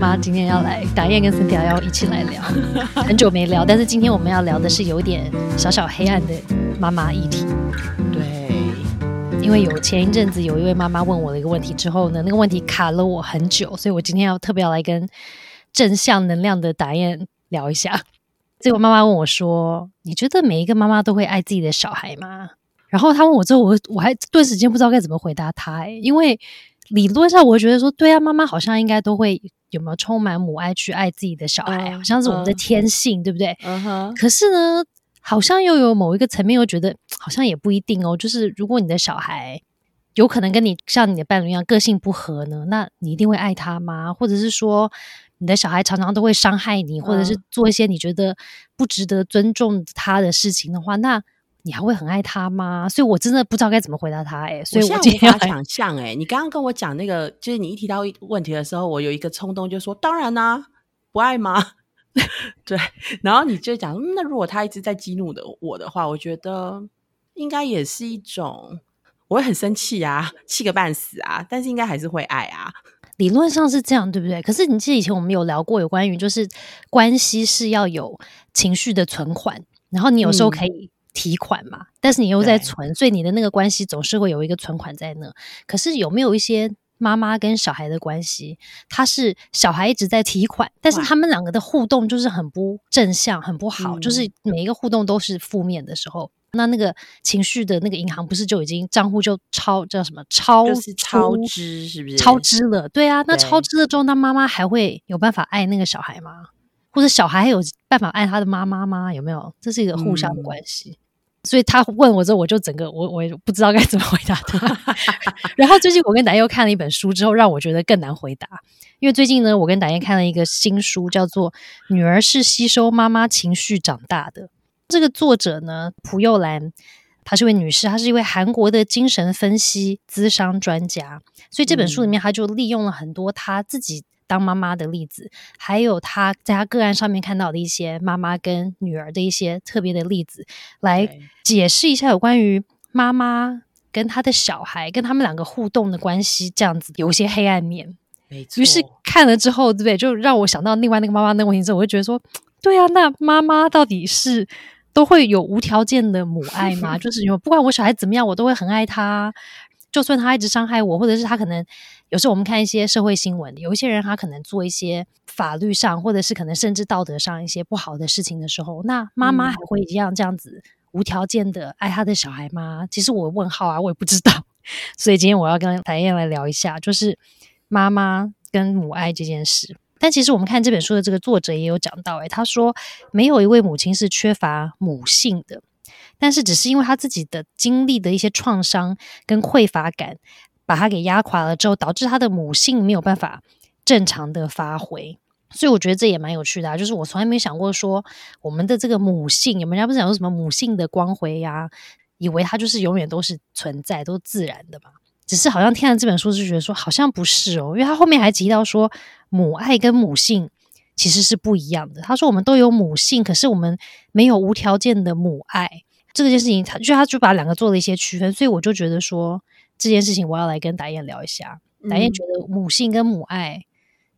妈今天要来，达燕跟森条要一起来聊，很久没聊，但是今天我们要聊的是有点小小黑暗的妈妈议题。对，因为有前一阵子有一位妈妈问我的一个问题之后呢，那个问题卡了我很久，所以我今天要特别要来跟正向能量的达燕聊一下。这个妈妈问我说：“你觉得每一个妈妈都会爱自己的小孩吗？”然后她问我之后，我我还顿时间不知道该怎么回答她、欸，因为理论上我会觉得说，对啊，妈妈好像应该都会有没有充满母爱去爱自己的小孩，嗯好像是我们的嗯天性，对不对？嗯哼，可是呢，好像又有某一个层面又觉得好像也不一定哦。就是如果你的小孩有可能跟你像你的伴侣一样个性不合呢，那你一定会爱他吗？或者是说你的小孩常常都会伤害你，或者是嗯做一些你觉得不值得尊重他的事情的话，那你还会很爱他吗？所以我真的不知道该怎么回答他、欸，所以我无法想象哎、你刚刚跟我讲那个，就是你一提到问题的时候，我有一个冲动，就说当然啦、不爱吗？对，然后你就讲，嗯那如果他一直在激怒的我的话，我觉得应该也是一种，我会很生气啊，气个半死啊，但是应该还是会爱啊。理论上是这样，对不对？可是你记得以前我们有聊过有关于就是关系是要有情绪的存款，然后你有时候嗯可以提款嘛，但是你又在存，所以你的那个关系总是会有一个存款在那。可是有没有一些妈妈跟小孩的关系，他是小孩一直在提款，但是他们两个的互动就是很不正向、很不好，嗯就是每一个互动都是负面的时候。那那个情绪的那个银行不是就已经账户就超叫什么超就是超支，是不是？超支了，对啊，那超支了之后，那妈妈还会有办法爱那个小孩吗？或者小孩还有办法爱他的妈妈吗？有没有？这是一个互相的嗯关系。所以他问我之后，我就整个我我也不知道该怎么回答他。然后最近我跟达佑看了一本书之后，让我觉得更难回答。因为最近呢，我跟达燕看了一个新书，叫做《女儿是吸收妈妈情绪长大的》。这个作者呢，蒲幼兰，她是位女士，她是一位韩国的精神分析咨商专家。所以这本书里面，她就利用了很多她自己当妈妈的例子，还有她在她个案上面看到的一些妈妈跟女儿的一些特别的例子，来解释一下有关于妈妈跟她的小孩跟他们两个互动的关系，这样子有一些黑暗面。没错。于是看了之后，对不对？就让我想到另外那个妈妈那个问题之后，我就觉得说，对啊，那妈妈到底是都会有无条件的母爱吗？就是有不管我小孩怎么样，我都会很爱他，就算他一直伤害我，或者是他可能有时候我们看一些社会新闻，有一些人他可能做一些法律上，或者是可能甚至道德上一些不好的事情的时候，那妈妈嗯还会一样这样子无条件的爱他的小孩吗？其实我问号啊，我也不知道。所以今天我要跟谭燕来聊一下，就是妈妈跟母爱这件事。但其实我们看这本书的这个作者也有讲到、欸，他说没有一位母亲是缺乏母性的，但是只是因为他自己的经历的一些创伤跟匮乏感，把他给压垮了之后，导致他的母性没有办法正常的发挥。所以我觉得这也蛮有趣的啊，就是我从来没想过说我们的这个母性，有没有人家不是讲说什么母性的光辉呀、以为它就是永远都是存在，都自然的嘛。只是好像听了这本书就觉得说好像不是哦，因为他后面还提到说母爱跟母性其实是不一样的。他说我们都有母性，可是我们没有无条件的母爱。这件事情，他就他就把两个做了一些区分，所以我就觉得说这件事情我要来跟达燕聊一下。达燕嗯觉得母性跟母爱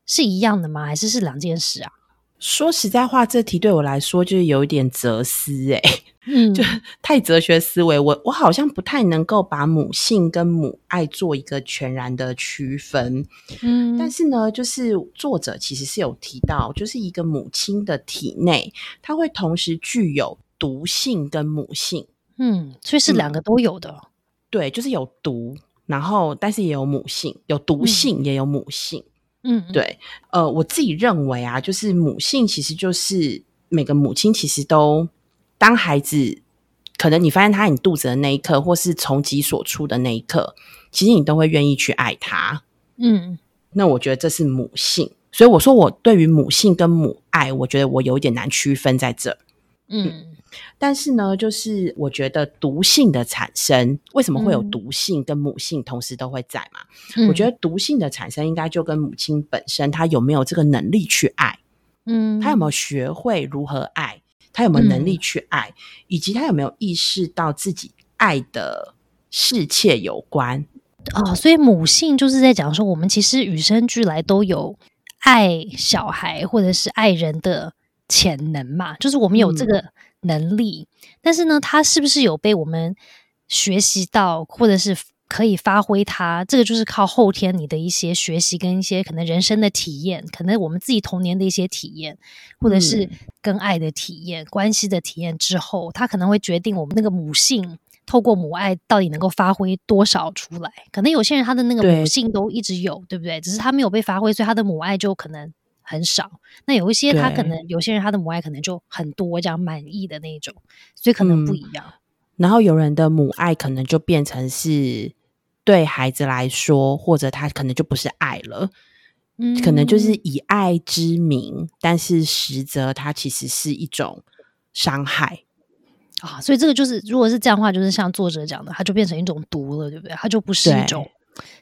是一样的吗？还是是两件事啊？说实在话，这题对我来说就是有一点哲思诶、嗯，就太哲学思维，我我好像不太能够把母性跟母爱做一个全然的区分。嗯，但是呢，就是作者其实是有提到，就是一个母亲的体内，它会同时具有毒性跟母性。嗯，所以是两个都有的。对，就是有毒，然后但是也有母性，有毒性也有母性。嗯，嗯，对，呃，我自己认为啊，就是母性其实就是每个母亲其实都当孩子，可能你发现他在你肚子的那一刻，或是从己所出的那一刻，其实你都会愿意去爱他。嗯那我觉得这是母性，所以我说我对于母性跟母爱，我觉得我有一点难区分在这。嗯但是呢，就是我觉得毒性的产生，为什么会有嗯毒性跟母性同时都会在嘛？嗯，我觉得毒性的产生应该就跟母亲本身她有没有这个能力去爱，嗯，她有没有学会如何爱，她有没有能力嗯去爱，以及他有没有意识到自己爱的世切有关。哦，所以母性就是在讲说，我们其实与生俱来都有爱小孩或者是爱人的潜能嘛，就是我们有这个能力，但是呢，他是不是有被我们学习到，或者是？可以发挥它，这个就是靠后天你的一些学习跟一些可能人生的体验，可能我们自己童年的一些体验，或者是跟爱的体验、关系的体验之后，它可能会决定我们那个母性透过母爱到底能够发挥多少出来。可能有些人他的那个母性都一直有，对不对？只是他没有被发挥，所以他的母爱就可能很少。那有一些他可能有些人他的母爱可能就很多，这样满意的那种，所以可能不一样。然后有人的母爱可能就变成是。对孩子来说，或者他可能就不是爱了，嗯，可能就是以爱之名，但是实则它其实是一种伤害啊。所以这个就是，如果是这样的话，就是像作者讲的，它就变成一种毒了，对不对？它就不是一种。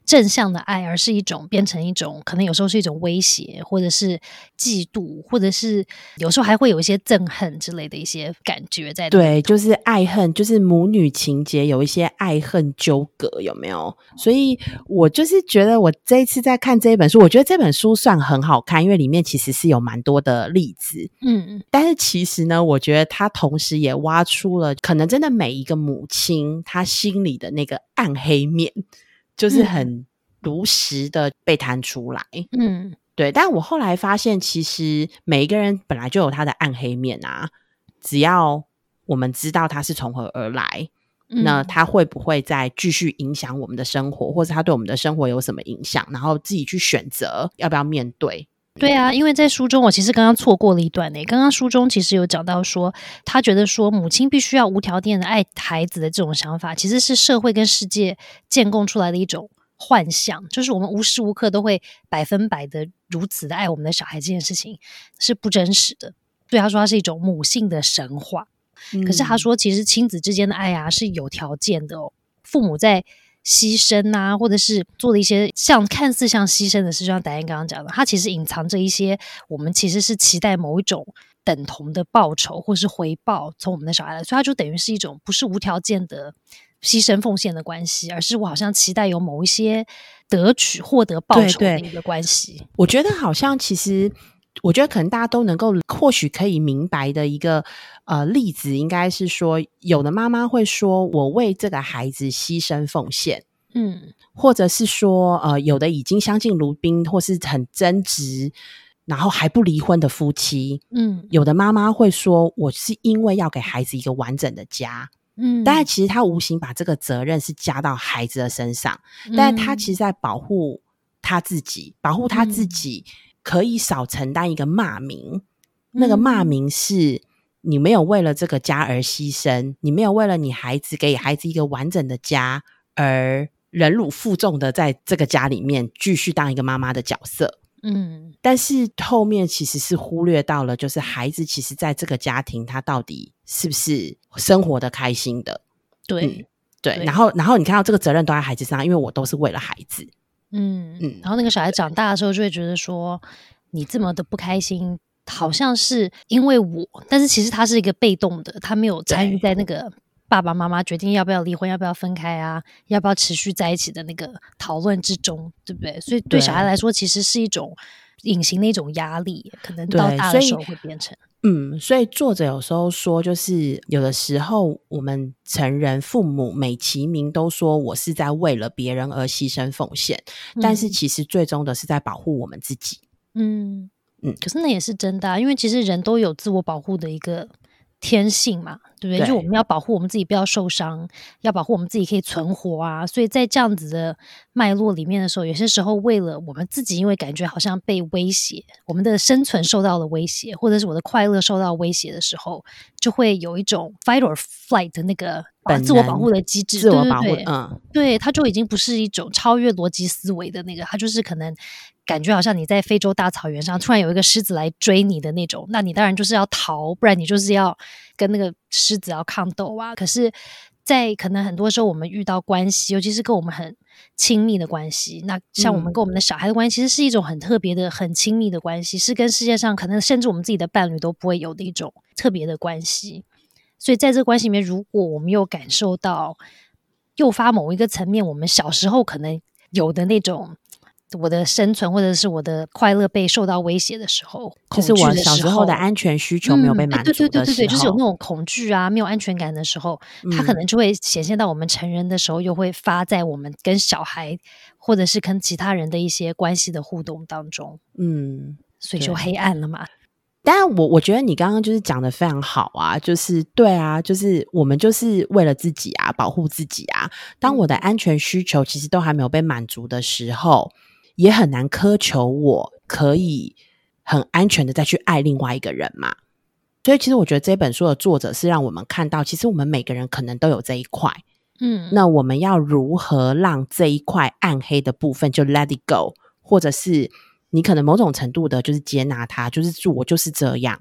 正向的爱，而是一种变成一种，可能有时候是一种威胁，或者是嫉妒，或者是有时候还会有一些憎恨之类的一些感觉在。对，就是爱恨，就是母女情节有一些爱恨纠葛，有没有？所以我就是觉得，我这一次在看这一本书，我觉得这本书算很好看，因为里面其实是有蛮多的例子。嗯嗯。但是其实呢，我觉得它同时也挖出了可能真的每一个母亲她心里的那个暗黑面。就是很如实的被弹出来，嗯，对。但我后来发现，其实每一个人本来就有他的暗黑面啊。只要我们知道他是从何而来，那他会不会再继续影响我们的生活，或者他对我们的生活有什么影响，然后自己去选择要不要面对。对啊，因为在书中，我其实刚刚错过了一段呢。刚刚书中其实有讲到说，他觉得说母亲必须要无条件的爱孩子的这种想法，其实是社会跟世界建构出来的一种幻象，就是我们无时无刻都会百分百的如此的爱我们的小孩，这件事情是不真实的。对他说，它是一种母性的神话。可是他说，其实亲子之间的爱啊是有条件的哦，父母在。牺牲啊，或者是做的一些像看似像牺牲的事，就像达燕刚刚讲的，它其实隐藏着一些我们其实是期待某一种等同的报酬或是回报从我们的小孩来，所以他就等于是一种不是无条件的牺牲奉献的关系，而是我好像期待有某一些得取获得报酬的一个关系。我觉得好像其实。我觉得可能大家都能够或许可以明白的一个呃例子，应该是说，有的妈妈会说：“我为这个孩子牺牲奉献。”嗯，或者是说，呃，有的已经相敬如宾或是很争执，然后还不离婚的夫妻，嗯，有的妈妈会说：“我是因为要给孩子一个完整的家。”嗯，但是其实他无形把这个责任是加到孩子的身上，但是他其实在保护他自己，保护他自己。可以少承担一个骂名，那个骂名是你没有为了这个家而牺牲，你没有为了你孩子给孩子一个完整的家而忍辱负重的在这个家里面继续当一个妈妈的角色。嗯，但是后面其实是忽略到了，就是孩子其实在这个家庭他到底是不是生活的开心的？对对，然后然后你看到这个责任都在孩子身上，因为我都是为了孩子。嗯嗯，然后那个小孩长大的时候就会觉得说，你这么的不开心，好像是因为我，但是其实他是一个被动的，他没有参与在那个爸爸妈妈决定要不要离婚、要不要分开啊、要不要持续在一起的那个讨论之中，对不对？所以对小孩来说，其实是一种隐形的一种压力，可能到大的时候会变成。嗯，所以作者有时候说，就是有的时候我们成人父母美其名都说我是在为了别人而牺牲奉献，但是其实最终的是在保护我们自己。嗯嗯，可是那也是真的，因为其实人都有自我保护的一个。天性嘛，对不对？就我们要保护我们自己不要受伤，要保护我们自己可以存活啊。所以在这样子的脉络里面的时候，有些时候为了我们自己，因为感觉好像被威胁，我们的生存受到了威胁，或者是我的快乐受到威胁的时候，就会有一种 fight or flight 的那个自我保护的机制，自我保护，嗯，对，它就已经不是一种超越逻辑思维的那个，它就是可能。感觉好像你在非洲大草原上，突然有一个狮子来追你的那种，那你当然就是要逃，不然你就是要跟那个狮子要抗斗啊。可是，在可能很多时候，我们遇到关系，尤其是跟我们很亲密的关系，那像我们跟我们的小孩的关系，其实是一种很特别的、很亲密的关系，是跟世界上可能甚至我们自己的伴侣都不会有的一种特别的关系。所以，在这个关系里面，如果我们又感受到诱发某一个层面，我们小时候可能有的那种。我的生存或者是我的快乐被受到威胁的时候，就是我小时候的安全需求没有被满足的时候，对对对对对，就是有那种恐惧啊，没有安全感的时候，它可能就会显现到我们成人的时候，又会发在我们跟小孩或者是跟其他人的一些关系的互动当中。嗯，所以就黑暗了嘛。但我我觉得你刚刚就是讲的非常好啊，就是对啊，就是我们就是为了自己啊，保护自己啊。当我的安全需求其实都还没有被满足的时候，也很难苛求我可以很安全的再去爱另外一个人嘛。所以其实我觉得这本书的作者是让我们看到，其实我们每个人可能都有这一块，嗯，那我们要如何让这一块暗黑的部分就 let it go，或者是。你可能某种程度的，就是接纳他，就是我就是这样，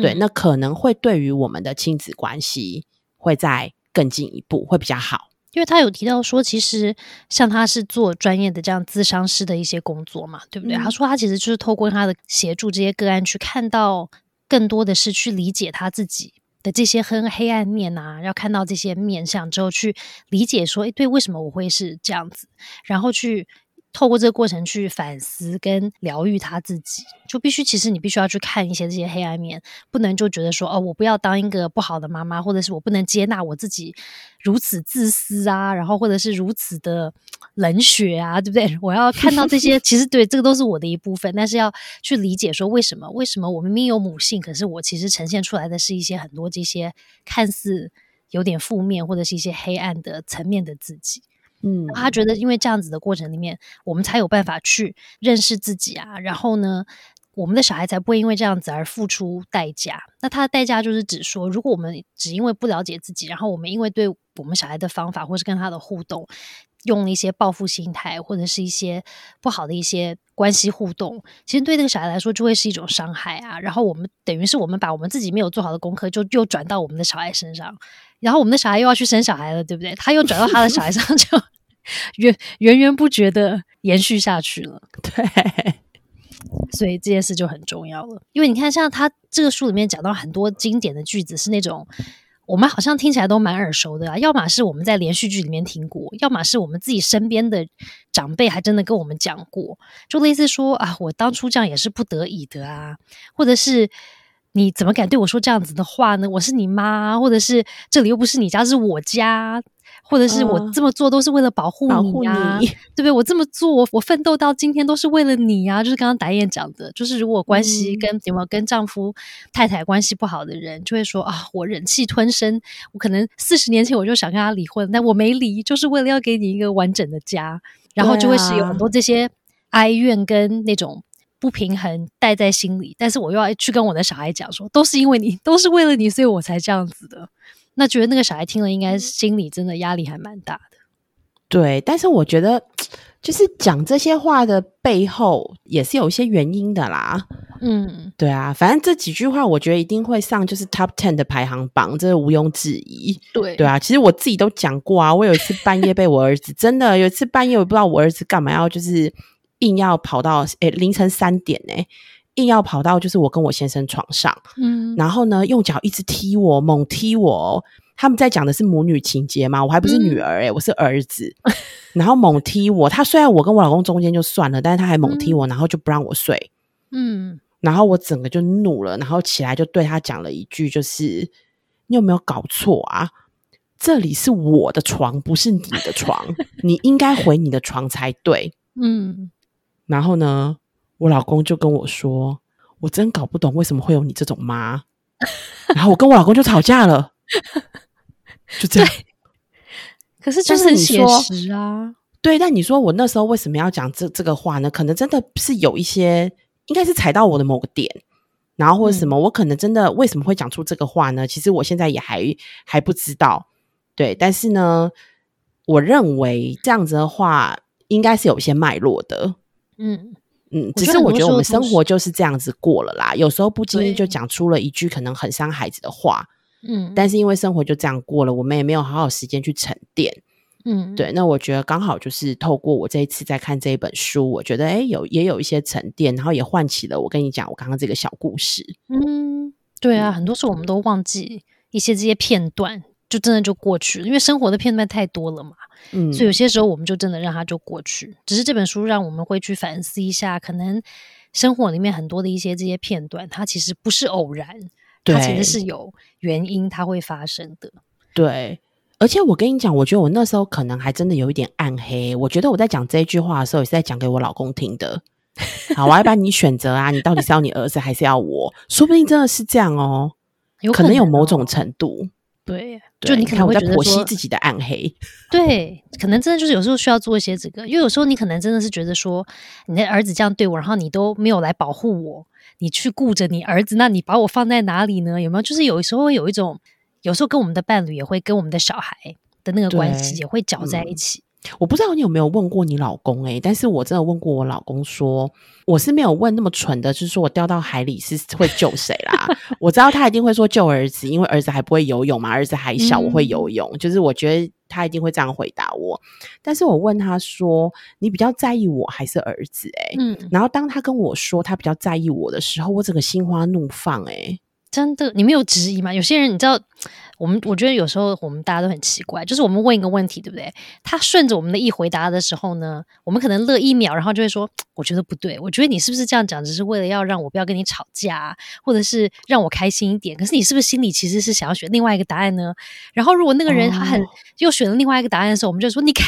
对，那可能会对于我们的亲子关系会再更进一步，会比较好。因为他有提到说，其实像他是做专业的这样咨商师的一些工作嘛，对不对？他说他其实就是透过他的协助这些个案，去看到更多的是去理解他自己的这些很黑暗面啊，要看到这些面相之后，去理解说，哎，对，为什么我会是这样子，然后去。透过这个过程去反思跟疗愈他自己，就必须其实你必须要去看一些这些黑暗面，不能就觉得说哦，我不要当一个不好的妈妈，或者是我不能接纳我自己如此自私啊，然后或者是如此的冷血啊，对不对？我要看到这些，其实对这个都是我的一部分，但是要去理解说为什么？为什么我明明有母性，可是我其实呈现出来的是一些很多这些看似有点负面或者是一些黑暗的层面的自己。嗯，他觉得因为这样子的过程里面，我们才有办法去认识自己啊。然后呢，我们的小孩才不会因为这样子而付出代价。那他的代价就是指说，如果我们只因为不了解自己，然后我们因为对我们小孩的方法或是跟他的互动，用了一些报复心态或者是一些不好的一些关系互动，其实对那个小孩来说就会是一种伤害啊。然后我们等于是我们把我们自己没有做好的功课，就又转到我们的小孩身上。然后我们的小孩又要去生小孩了，对不对？他又转到他的小孩上，就源源源不绝的延续下去了。对，所以这件事就很重要了。因为你看，像他这个书里面讲到很多经典的句子，是那种我们好像听起来都蛮耳熟的啊。要么是我们在连续剧里面听过，要么是我们自己身边的长辈还真的跟我们讲过，就类似说啊，我当初这样也是不得已的啊，或者是。你怎么敢对我说这样子的话呢？我是你妈，或者是这里又不是你家，是我家，或者是我这么做都是为了保护你呀，对不对？我这么做，我奋斗到今天都是为了你呀。就是刚刚导演讲的，就是如果关系跟有没有跟丈夫、太太关系不好的人，就会说啊，我忍气吞声，我可能四十年前我就想跟他离婚，但我没离，就是为了要给你一个完整的家，然后就会是有很多这些哀怨跟那种。不平衡带在心里，但是我又要去跟我的小孩讲说，都是因为你，都是为了你，所以我才这样子的。那觉得那个小孩听了，应该心里真的压力还蛮大的。对，但是我觉得，就是讲这些话的背后，也是有一些原因的啦。嗯，对啊，反正这几句话，我觉得一定会上就是 top ten 的排行榜，这是毋庸置疑。对，对啊，其实我自己都讲过啊，我有一次半夜被我儿子，真的有一次半夜，我不知道我儿子干嘛要就是。硬要跑到诶凌晨三点呢，硬要跑到就是我跟我先生床上，嗯，然后呢用脚一直踢我，猛踢我。他们在讲的是母女情节嘛？我还不是女儿诶，我是儿子，然后猛踢我。他虽然我跟我老公中间就算了，但是他还猛踢我，然后就不让我睡，嗯，然后我整个就怒了，然后起来就对他讲了一句，就是你有没有搞错啊？这里是我的床，不是你的床，你应该回你的床才对，嗯。然后呢，我老公就跟我说：“我真搞不懂为什么会有你这种妈。”然后我跟我老公就吵架了，就这样。可是就是很写实啊。对，但你说我那时候为什么要讲这这个话呢？可能真的是有一些，应该是踩到我的某个点，然后或者什么，我可能真的为什么会讲出这个话呢？其实我现在也还还不知道。对，但是呢，我认为这样子的话，应该是有一些脉络的。嗯嗯，只是我觉得我们生活就是这样子过了啦。有时候不经意就讲出了一句可能很伤孩子的话，嗯，但是因为生活就这样过了，我们也没有好好时间去沉淀，嗯，对。那我觉得刚好就是透过我这一次在看这一本书，我觉得哎，有也有一些沉淀，然后也唤起了我跟你讲我刚刚这个小故事。嗯，对啊，很多时候我们都忘记一些这些片段，就真的就过去了，因为生活的片段太多了嘛。嗯，所以有些时候我们就真的让它就过去。只是这本书让我们会去反思一下，可能生活里面很多的一些这些片段，它其实不是偶然，它其实是有原因，它会发生的。对，而且我跟你讲，我觉得我那时候可能还真的有一点暗黑。我觉得我在讲这句话的时候，也是在讲给我老公听的。好，我要帮你选择啊，你到底是要你儿子还是要我？说不定真的是这样哦，有可能有某哦种程度。对就你可能会觉得说，自己的暗黑。对，可能真的就是有时候需要做一些这个，因为有时候你可能真的是觉得说，你的儿子这样对我，然后你都没有来保护我，你去顾着你儿子，那你把我放在哪里呢？有没有？就是有时候会有一种，有时候跟我们的伴侣也会跟我们的小孩的那个关系也会搅在一嗯起。我不知道你有没有问过你老公诶、但是我真的问过我老公说，我是没有问那么蠢的，就是说我掉到海里是会救谁啦？我知道他一定会说救儿子，因为儿子还不会游泳嘛，儿子还小，我会游泳，就是我觉得他一定会这样回答我。但是我问他说，你比较在意我还是儿子、欸？嗯，然后当他跟我说他比较在意我的时候，我整个心花怒放、欸，真的，你没有质疑吗？有些人你知道，我们我觉得有时候我们大家都很奇怪，就是我们问一个问题，对不对？他顺着我们的意回答的时候呢，我们可能乐一秒，然后就会说，我觉得不对，我觉得你是不是这样讲，只是为了要让我不要跟你吵架、啊，或者是让我开心一点？可是你是不是心里其实是想要选另外一个答案呢？然后如果那个人他很、哦又选了另外一个答案的时候，我们就说，你看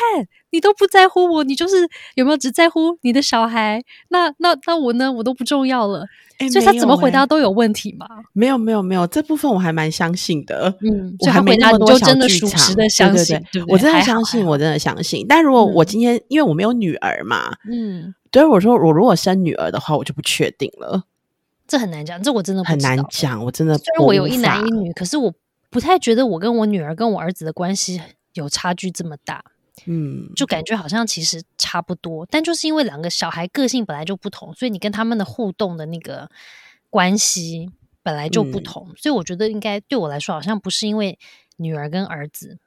你都不在乎我，你就是有没有只在乎你的小孩？那那那我呢？我都不重要了。欸所以他怎么回答都有问题吗？没有没有没有，这部分我还蛮相信的。嗯，我还回答那么多小你就真的剧场属实的相对信，对？我真的相信，我真的相信。但如果我嗯今天、因为我没有女儿嘛，嗯，所以我说我如果生女儿的话，我就不确定了，这很难讲，这我真的很难。讲。我真的虽然我有一男一女，可是我不太觉得我跟我女儿跟我儿子的关系有差距这么大，嗯，就感觉好像其实差不多。但就是因为两个小孩个性本来就不同，所以你跟他们的互动的那个关系本来就不嗯同，所以我觉得应该对我来说，好像不是因为女儿跟儿子。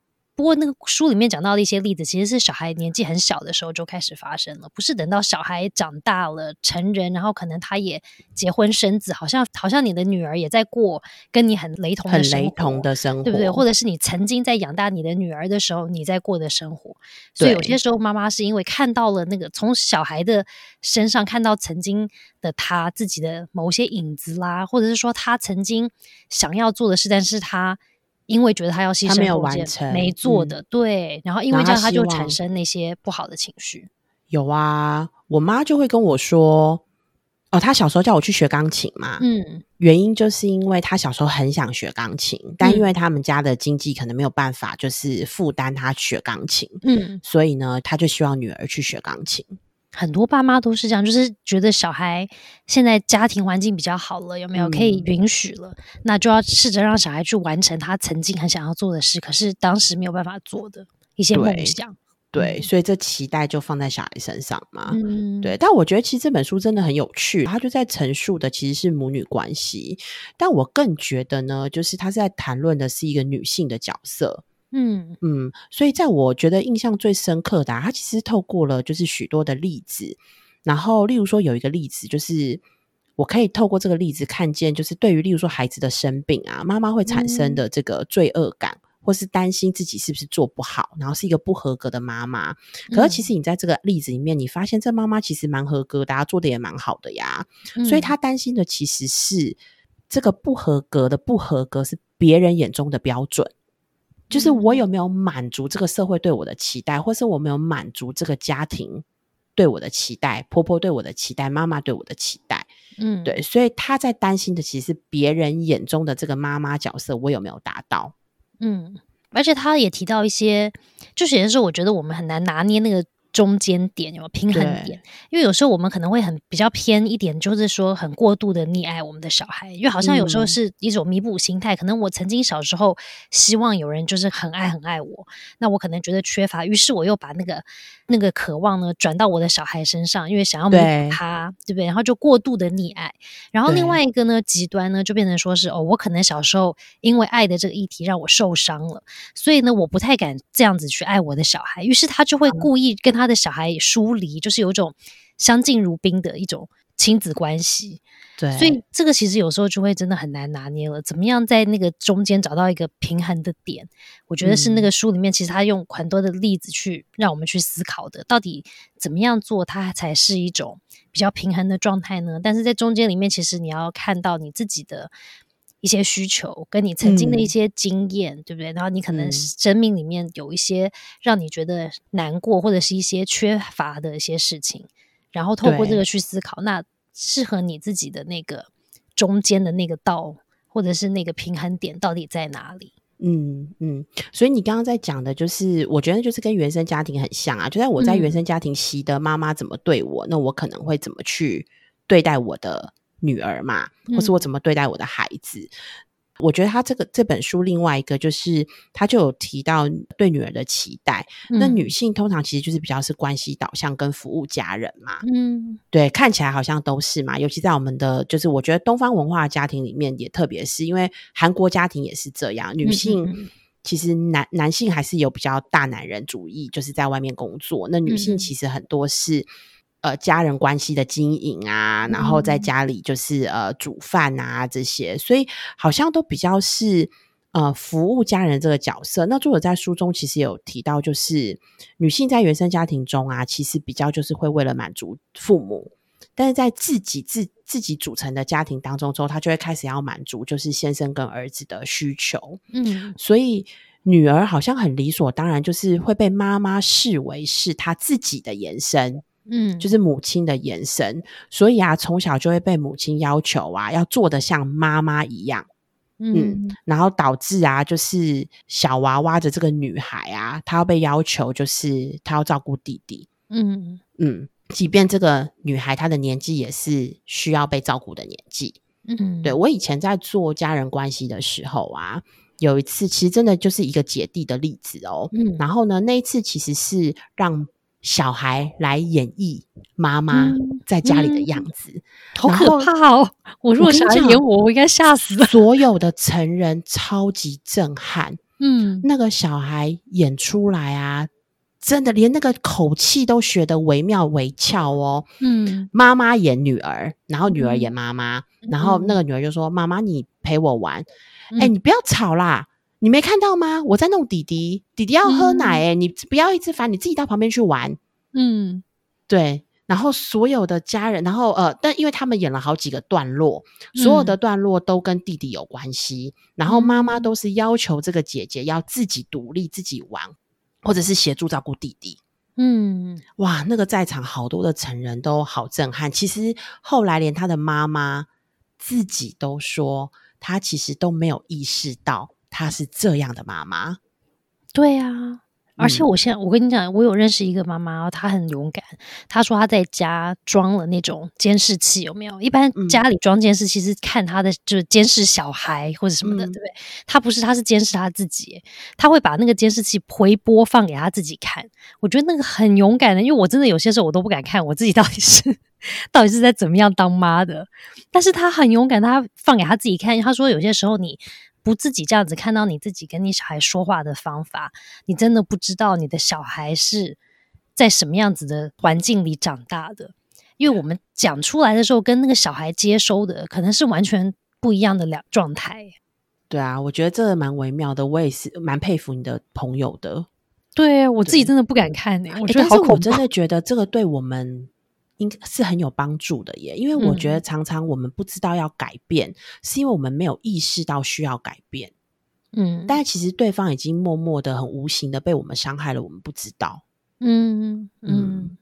不过那个书里面讲到的一些例子，其实是小孩年纪很小的时候就开始发生了，不是等到小孩长大了成人，然后可能他也结婚生子，好像好像你的女儿也在过跟你很雷同的很生活，雷同的生活，对不对？或者是你曾经在养大你的女儿的时候，你在过的生活。所以有些时候，妈妈是因为看到了那个从小孩的身上看到曾经的他自己的某些影子啦，或者是说他曾经想要做的事，但是他因为觉得他要牺他没有完成没做嗯的，对，然后因为这样他就产望生那些不好的情绪。有啊。我妈就会跟我说，哦，她小时候叫我去学钢琴嘛，嗯原因就是因为她小时候很想学钢琴，但因嗯为他们家的经济可能没有办法，就是负担她学钢琴，嗯，所以呢，她就希望女儿去学钢琴。很多爸妈都是这样，就是觉得小孩现在家庭环境比较好了，有没有可以嗯允许了，那就要试着让小孩去完成他曾经很想要做的事，可是当时没有办法做的一些梦对想。对，嗯所以这期待就放在小孩身上嘛。嗯，对，但我觉得其实这本书真的很有趣，它就在陈述的其实是母女关系，但我更觉得呢，就是它是在谈论的是一个女性的角色。嗯嗯，所以在我觉得印象最深刻的、啊，它其实透过了就是许多的例子，然后例如说有一个例子就是。我可以透过这个例子看见，就是对于例如说孩子的生病啊，妈妈会产生嗯的这个罪恶感，或是担心自己是不是做不好，然后是一个不合格的妈妈。可是其嗯实你在这个例子里面，你发现这妈妈其实蛮合格的、啊，做的也蛮好的呀。嗯所以她担心的其实是这个不合格的不合格是别人眼中的标准，就是我嗯有没有满足这个社会对我的期待，或是我没有满足这个家庭对我的期待，婆婆对我的期待，妈妈对我的期待。嗯对，所以她在担心的其实是别人眼中的这个妈妈角色，我有没有达到？嗯，而且他也提到一些，就是也是我觉得我们很难拿捏那个中间点，有有平衡点？因为有时候我们可能会很比较偏一点，就是说很过度的溺爱我们的小孩，因为好像有时候嗯是一种弥补心态。可能我曾经小时候希望有人就是很爱很爱我，那我可能觉得缺乏，于是我又把那个那个渴望呢转到我的小孩身上，因为想要弥对补他，对不对？然后就过度的溺爱。然后另外一个呢极端呢，就变成说是哦，我可能小时候因为爱的这个议题让我受伤了，所以呢，我不太敢这样子去爱我的小孩，于是他就会故意跟他他的小孩疏离，就是有一种相敬如宾的一种亲子关系。对，所以这个其实有时候就会真的很难拿捏了，怎么样在那个中间找到一个平衡的点？我觉得是那个书里面其实他用很多的例子去让我们去思考的，到底怎么样做它才是一种比较平衡的状态呢？但是在中间里面，其实你要看到你自己的一些需求，跟你曾经的一些经验，对不对？然后你可能生命里面有一些让你觉得难过或者是一些缺乏的一些事情，然后透过这个去思考，那。适合你自己的那个中间的那个道，或者是那个平衡点到底在哪里？嗯嗯，所以你刚刚在讲的，就是我觉得就是跟原生家庭很像啊。就在我在原生家庭习得妈妈怎么对我，那我可能会怎么去对待我的女儿嘛，或是我怎么对待我的孩子。我觉得他这个这本书另外一个就是，他就有提到对女儿的期待。那女性通常其实就是比较是关系导向跟服务家人嘛。嗯，对，看起来好像都是嘛。尤其在我们的就是我觉得东方文化家庭里面，也特别是因为韩国家庭也是这样，女性其实男男性还是有比较大男人主义，就是在外面工作。那女性其实很多是。呃，家人关系的经营啊，然后在家里就是呃煮饭啊这些，所以好像都比较是呃服务家人这个角色。那作者在书中其实有提到，就是女性在原生家庭中啊，其实比较就是会为了满足父母，但是在自己自自己组成的家庭当中之后，她就会开始要满足就是先生跟儿子的需求。嗯，所以女儿好像很理所当然，就是会被妈妈视为是她自己的延伸。嗯，就是母亲的延伸，所以啊，从小就会被母亲要求啊，要做的像妈妈一样，嗯，然后导致啊，就是小娃娃的这个女孩啊，她要被要求，就是她要照顾弟弟，嗯。嗯，即便这个女孩她的年纪也是需要被照顾的年纪，嗯，对我以前在做家人关系的时候啊，有一次其实真的就是一个姐弟的例子哦，嗯，然后呢，那一次其实是让。小孩来演绎妈妈在家里的样子，好可怕哦！我如果小孩演我，我应该吓死了。所有的成人超级震撼，嗯，那个小孩演出来啊，真的连那个口气都学得惟妙惟肖哦。嗯，妈妈演女儿，然后女儿演妈妈，然后那个女儿就说：“妈妈，你陪我玩。”哎，你不要吵啦。你没看到吗？我在弄弟弟，弟弟要喝奶哎，你不要一直烦，你自己到旁边去玩。嗯，对。然后所有的家人，然后呃，但因为他们演了好几个段落，所有的段落都跟弟弟有关系。然后妈妈都是要求这个姐姐要自己独立、自己玩，或者是协助照顾弟弟。嗯，哇，那个在场好多的成人都好震撼。其实后来连他的妈妈自己都说，他其实都没有意识到。她是这样的妈妈，对啊。而且我现在，我跟你讲，我有认识一个妈妈，她很勇敢。她说她在家装了那种监视器，有没有？一般家里装监视器是看她的，就是监视小孩或者什么的，对不对？她不是，她是监视她自己。她会把那个监视器回播放给她自己看。我觉得那个很勇敢的，因为我真的有些时候我都不敢看我自己到底是 到底是在怎么样当妈的。但是她很勇敢，她放给她自己看。她说有些时候你。不自己这样子看到你自己跟你小孩说话的方法，你真的不知道你的小孩是在什么样子的环境里长大的。因为我们讲出来的时候，跟那个小孩接收的可能是完全不一样的两状态。对啊，我觉得这蛮微妙的。我也是蛮佩服你的朋友的。对我自己真的不敢看呢。我觉得好恐，真的觉得这个对我们。应该是很有帮助的耶，因为我觉得常常我们不知道要改变，是因为我们没有意识到需要改变。嗯，但其实对方已经默默的、很无形的被我们伤害了，我们不知道。嗯嗯，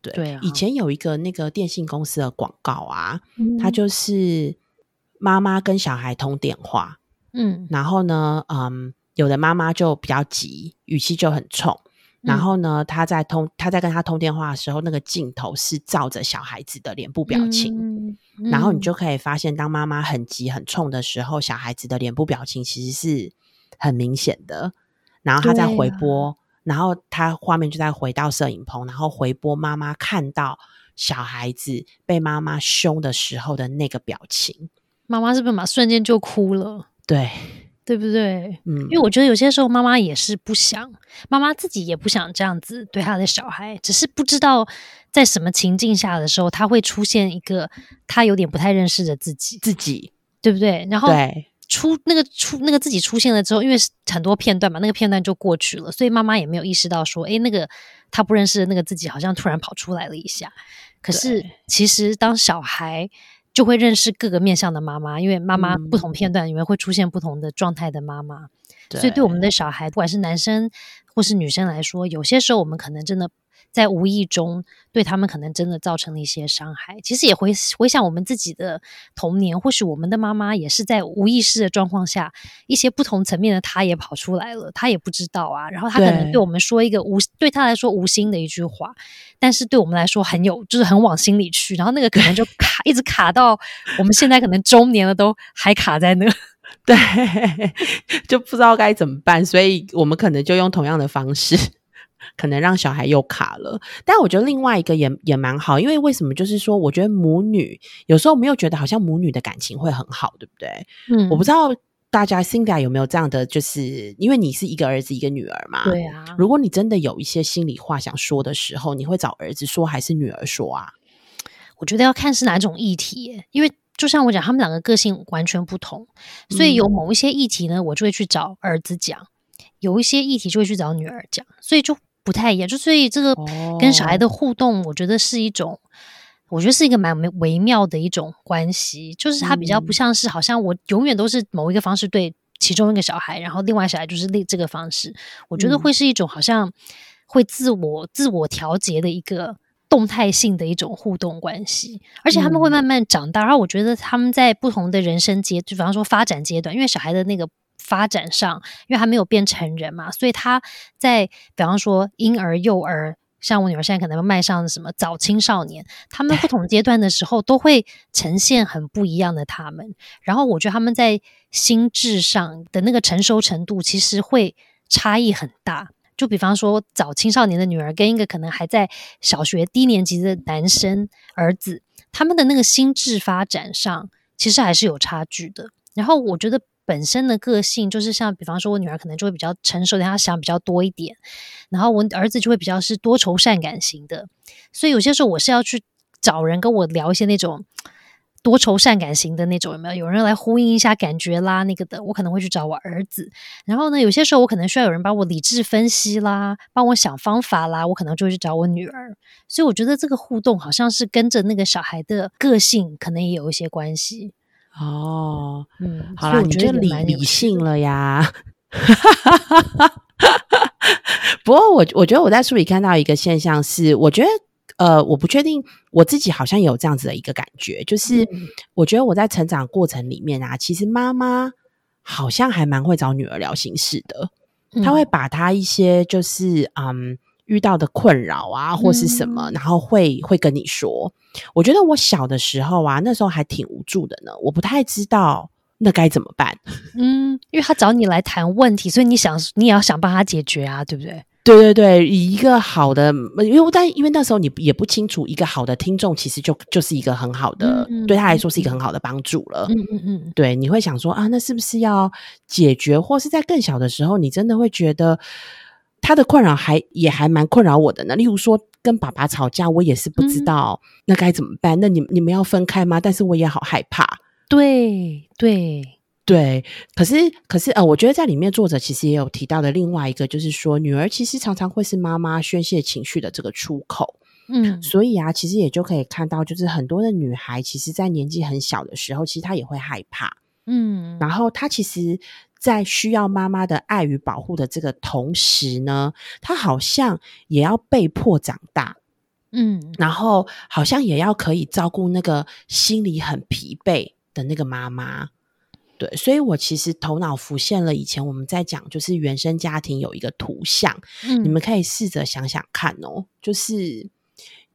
对对。以前有一个那个电信公司的广告啊，它就是妈妈跟小孩通电话，嗯，然后呢，嗯，有的妈妈就比较急，语气就很冲。然后呢，他在通他在跟他通电话的时候，那个镜头是照着小孩子的脸部表情，然后你就可以发现，当妈妈很急很冲的时候，小孩子的脸部表情其实是很明显的。然后他在回播，然后他画面就在回到摄影棚，然后回播妈妈看到小孩子被妈妈凶的时候的那个表情，妈妈是不是马瞬间就哭了？对。对不对？嗯因为我觉得有些时候妈妈也是不想，妈妈自己也不想这样子对她的小孩，只是不知道在什么情境下的时候，他会出现一个他有点不太认识的自己，自己对不对？然后对出那个出那个自己出现了之后，因为很多片段嘛，那个片段就过去了，所以妈妈也没有意识到说，诶，那个他不认识的那个自己好像突然跑出来了一下。可是其实当小孩就会认识各个面向的妈妈，因为妈妈嗯。不同片段里面会出现不同的状态的妈妈，所以对我们的小孩，不管是男生或是女生来说，有些时候我们可能真的在无意中对他们可能真的造成了一些伤害。其实也回回想我们自己的童年，或许我们的妈妈也是在无意识的状况下，一些不同层面的她也跑出来了，她也不知道啊。然后她可能对对我们说一个无对她来说无心的一句话，但是对我们来说很有，就是很往心里去。然后那个可能就卡一直卡到我们现在可能中年了，都还卡在那。对，就不知道该怎么办，所以我们可能就用同样的方式，可能让小孩又卡了。但我觉得另外一个也也蛮好，因为为什么？就是说，我觉得母女有时候没有觉得好像母女的感情会很好，对不对？嗯我不知道大家 Cindy 有没有这样的，就是因为你是一个儿子一个女儿嘛，对啊，如果你真的有一些心里话想说的时候，你会找儿子说还是女儿说啊？我觉得要看是哪种议题耶，因为就像我讲，他们两个个性完全不同，所以有某一些议题呢，我就会去找儿子讲；有一些议题就会去找女儿讲，所以就不太一样。就所以这个跟小孩的互动，我觉得是一种，我觉得是一个蛮微微妙的一种关系，就是它比较不像是好像我永远都是某一个方式对其中一个小孩，然后另外小孩就是另这个方式，我觉得嗯会是一种好像会自我自我调节的一个。动态性的一种互动关系，而且他们会嗯慢慢长大。然后我觉得他们在不同的人生阶，就比方说发展阶段，因为小孩的那个发展上，因为还没有变成人嘛，所以他在比方说婴儿、幼儿，像我女儿现在可能迈上什么早青少年，他们不同阶段的时候，都会呈现很不一样的他们。然后我觉得他们在心智上的那个成熟程度，其实会差异很大。就比方说，早青少年的女儿跟一个可能还在小学低年级的男生儿子，他们的那个心智发展上，其实还是有差距的。然后我觉得本身的个性，就是像比方说，我女儿可能就会比较成熟点，她想比较多一点，然后我儿子就会比较是多愁善感型的。所以有些时候我是要去找人跟我聊一些那种。多愁善感型的那种有没有？有人来呼应一下感觉啦，那个的，我可能会去找我儿子。然后呢，有些时候我可能需要有人帮我理智分析啦，帮我想方法啦，我可能就会去找我女儿。所以我觉得这个互动好像是跟着那个小孩的个性，可能也有一些关系。哦，嗯，好啦，所以我你就理理。性了呀。不过我我觉得我在书里看到一个现象是，我觉得呃，我不确定我自己好像有这样子的一个感觉，就是嗯我觉得我在成长过程里面啊，其实妈妈好像还蛮会找女儿聊心事的，她会嗯把她一些就是嗯遇到的困扰啊或是什么，然后会会跟你说。我觉得我小的时候啊，那时候还挺无助的呢，我不太知道那该怎么办。嗯，因为他找你来谈问题，所以你想你也要想帮他解决啊，对不对？对对对，以一个好的，因为但因为那时候你也不清楚，一个好的听众其实就就是一个很好的，嗯嗯对他来说是一个很好的帮助了。嗯嗯嗯，对，你会想说啊，那是不是要解决，或是在更小的时候，你真的会觉得他的困扰还也还蛮困扰我的呢？例如说跟爸爸吵架，我也是不知嗯道那该怎么办。那你你们要分开吗？但是我也好害怕。对对，对，可是可是呃，我觉得在里面作者其实也有提到的另外一个，就是说女儿其实常常会是妈妈宣泄情绪的这个出口。嗯所以啊，其实也就可以看到，就是很多的女孩，其实在年纪很小的时候，其实她也会害怕。嗯，然后她其实，在需要妈妈的爱与保护的这个同时呢，他好像也要被迫长大，嗯然后好像也要可以照顾那个心里很疲惫的那个妈妈。对，所以我其实头脑浮现了以前我们在讲，就是原生家庭有一个图像，嗯，你们可以试着想想看哦，就是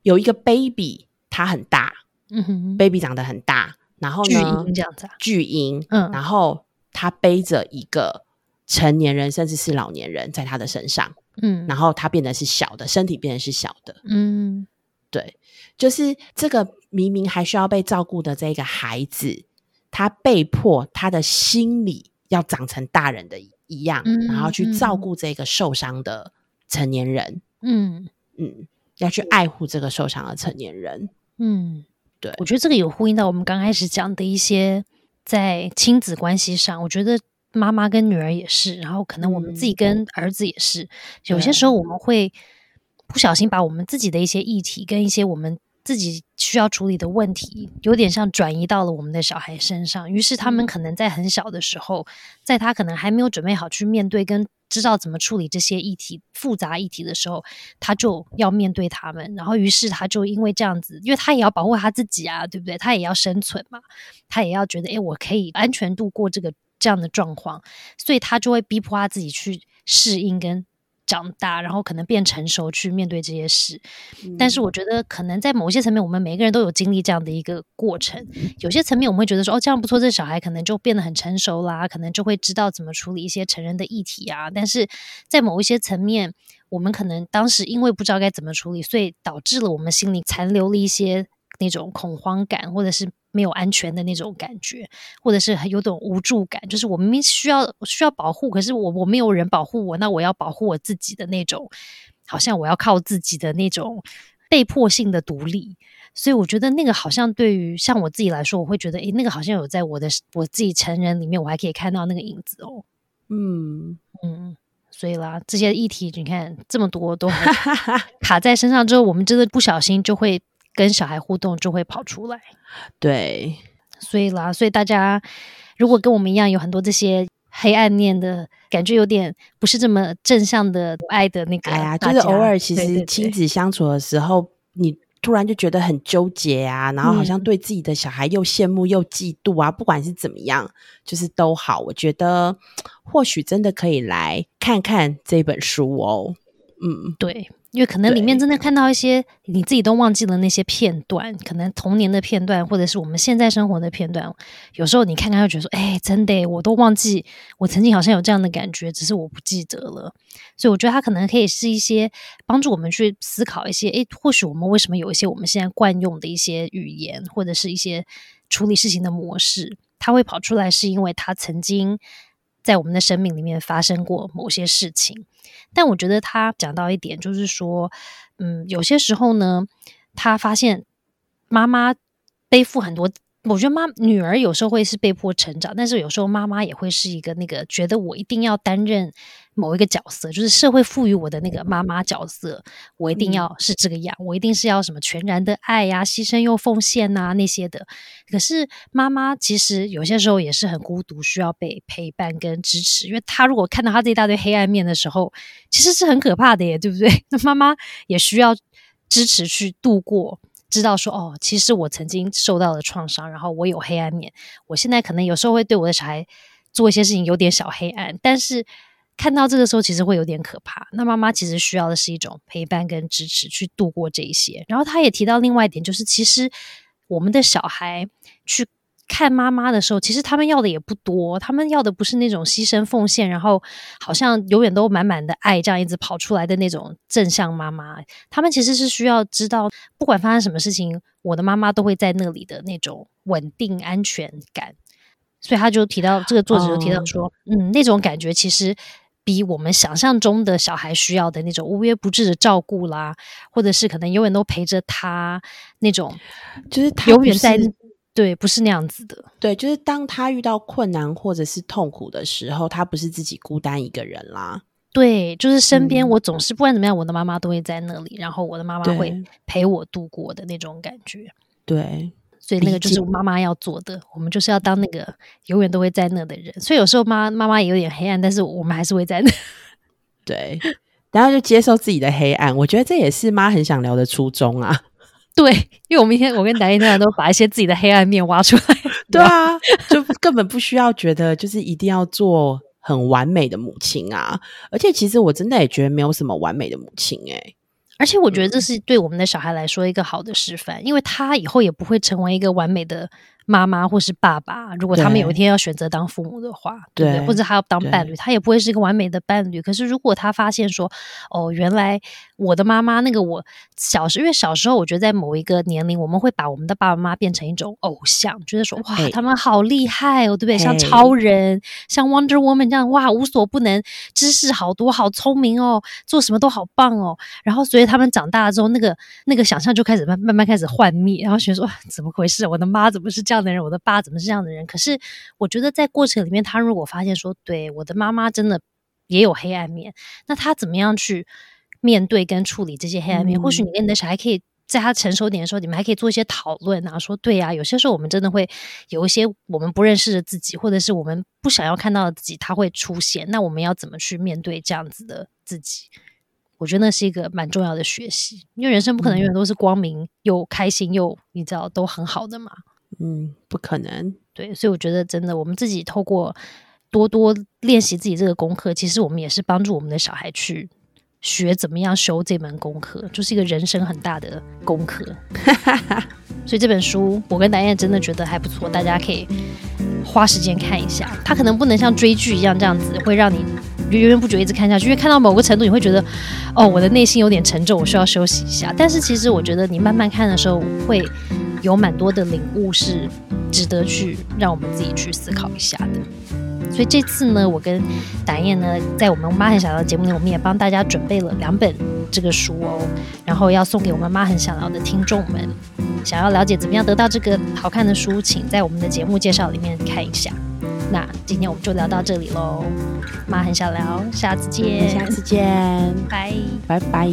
有一个 baby，他很大嗯哼，baby 长得很大，然后巨呢婴这样子啊，巨婴，嗯然后他背着一个成年人甚至是老年人在他的身上，嗯，然后他变得是小的，身体变得是小的，嗯。对，就是这个明明还需要被照顾的这个孩子，他被迫他的心理要长成大人的一样，嗯然后去照嗯。顾这个受伤的成年人。嗯。嗯，要去爱护这个受伤的成年人。嗯，对。我觉得这个有呼应到我们刚开始讲的一些在亲子关系上，我觉得妈妈跟女儿也是，然后可能我们自己嗯跟儿子也是，有些时候我们会不小心把我们自己的一些议题跟一些我们自己需要处理的问题，有点像转移到了我们的小孩身上，于是他们嗯。可能在很小的时候，在他可能还没有准备好去面对跟知道怎么处理这些议题复杂议题的时候，他就要面对他们，然后于是他就因为这样子，因为他也要保护他自己啊，对不对？他也要生存嘛，他也要觉得，诶，我可以安全度过这个这样的状况，所以他就会逼迫他自己去适应跟长大，然后可能变成熟去面对这些事。但是我觉得，可能在某些层面，我们每个人都有经历这样的一个过程。有些层面，我们会觉得说，哦，这样不错，这小孩可能就变得很成熟啦，可能就会知道怎么处理一些成人的议题啊。但是在某一些层面，我们可能当时因为不知道该怎么处理，所以导致了我们心里残留了一些那种恐慌感，或者是没有安全的那种感觉，或者是很有种无助感，就是我明明需要需要保护，可是我我没有人保护我，那我要保护我自己的那种，好像我要靠自己的那种被迫性的独立。所以我觉得那个好像对于像我自己来说，我会觉得，诶，那个好像有在我的我自己成人里面，我还可以看到那个影子哦。嗯，嗯，所以啦，这些议题你看这么多都还 卡在身上之后，我们真的不小心就会跟小孩互动，就会跑出来。对，所以啦，所以大家如果跟我们一样有很多这些黑暗面的感觉，有点不是这么正向的爱的那个，哎呀，就是偶尔其实亲子相处的时候，你突然就觉得很纠结啊，然后好像嗯对自己的小孩又羡慕又嫉妒啊，不管是怎么样，就是都好。我觉得或许真的可以来看看这本书哦。嗯，对，因为可能里面真的看到一些你自己都忘记了那些片段，可能童年的片段，或者是我们现在生活的片段。有时候你看看，会觉得说：“哎，真的，我都忘记我曾经好像有这样的感觉，只是我不记得了。”所以我觉得它可能可以是一些帮助我们去思考一些：哎，或许我们为什么有一些我们现在惯用的一些语言，或者是一些处理事情的模式，它会跑出来，是因为它曾经在我们的生命里面发生过某些事情。但我觉得他讲到一点，就是说，嗯，有些时候呢，他发现妈妈背负很多。我觉得妈女儿有时候会是被迫成长，但是有时候妈妈也会是一个那个觉得我一定要担任某一个角色，就是社会赋予我的那个妈妈角色，我一定要是这个样，我一定是要什么全然的爱呀、牺牲又奉献呐、那些的。可是妈妈其实有些时候也是很孤独，需要被陪伴跟支持，因为她如果看到她这一大堆黑暗面的时候，其实是很可怕的耶，对不对？那妈妈也需要支持去度过。知道说哦，其实我曾经受到了创伤，然后我有黑暗面。我现在可能有时候会对我的小孩做一些事情有点小黑暗，但是看到这个时候，其实会有点可怕。那妈妈其实需要的是一种陪伴跟支持，去度过这一些。然后他也提到另外一点，就是其实我们的小孩去看妈妈的时候，其实他们要的也不多，他们要的不是那种牺牲奉献，然后好像永远都满满的爱，这样一直跑出来的那种正向妈妈。他们其实是需要知道，不管发生什么事情，我的妈妈都会在那里的那种稳定安全感。所以他就提到，这个作者就提到说，嗯，那种感觉其实比我们想象中的小孩需要的那种无微不至的照顾啦，或者是可能永远都陪着他那种，就是他永远在对，不是那样子的。对，就是当他遇到困难或者是痛苦的时候，他不是自己孤单一个人啦。对，就是身边嗯我总是不管怎么样，我的妈妈都会在那里，然后我的妈妈会陪我度过的那种感觉。对，所以那个就是妈妈要做的，我们就是要当那个永远都会在那的人。所以有时候妈妈妈也有点黑暗，但是我们还是会在那。对，然后就接受自己的黑暗。我觉得这也是妈很想聊的初衷啊。对，因为我们一天我跟达一天都把一些自己的黑暗面挖出来。对啊，就根本不需要觉得就是一定要做很完美的母亲啊。而且其实我真的也觉得没有什么完美的母亲诶、而且我觉得这是对我们的小孩来说一个好的示范，因为他以后也不会成为一个完美的妈妈或是爸爸，如果他们有一天要选择当父母的话，对不对？对或者他要当伴侣，他也不会是一个完美的伴侣。可是如果他发现说，哦，原来我的妈妈那个我小时，因为小时候我觉得在某一个年龄，我们会把我们的爸爸妈妈变成一种偶像，觉得说哇，他们好厉害哦，对不对？像超人，像 Wonder Woman 这样，哇，无所不能，知识好多，好聪明哦，做什么都好棒哦。然后所以他们长大了之后，那个那个想象就开始慢慢慢开始幻灭，然后觉得说怎么回事？我的妈怎么是这样的人？我的爸怎么是这样的人？可是我觉得在过程里面，他如果发现说，对我的妈妈真的也有黑暗面，那他怎么样去面对跟处理这些黑暗面？或许嗯你跟你的小孩可以。在他成熟点的时候，你们还可以做一些讨论啊，说对呀、有些时候我们真的会有一些我们不认识的自己，或者是我们不想要看到的自己，他会出现。那我们要怎么去面对这样子的自己？我觉得那是一个蛮重要的学习，因为人生不可能永远都是光明又开心又你知道都很好的嘛。嗯，不可能。对，所以我觉得真的，我们自己透过多多练习自己这个功课，其实我们也是帮助我们的小孩去学怎么样修这门功课，就是一个人生很大的功课。所以这本书，我跟导演真的觉得还不错，大家可以花时间看一下。它可能不能像追剧一样这样子，会让你就源源不绝一直看下去，因为看到某个程度，你会觉得哦，我的内心有点沉重，我需要休息一下。但是其实我觉得你慢慢看的时候，会有蛮多的领悟是值得去让我们自己去思考一下的。所以这次呢，我跟达燕呢，在我们妈很想要的节目里，我们也帮大家准备了两本这个书哦，然后要送给我们妈很想要的听众们。想要了解怎么样得到这个好看的书，请在我们的节目介绍里面看一下。那今天我们就聊到这里喽，妈很想聊，下次见，下次见，拜。拜拜。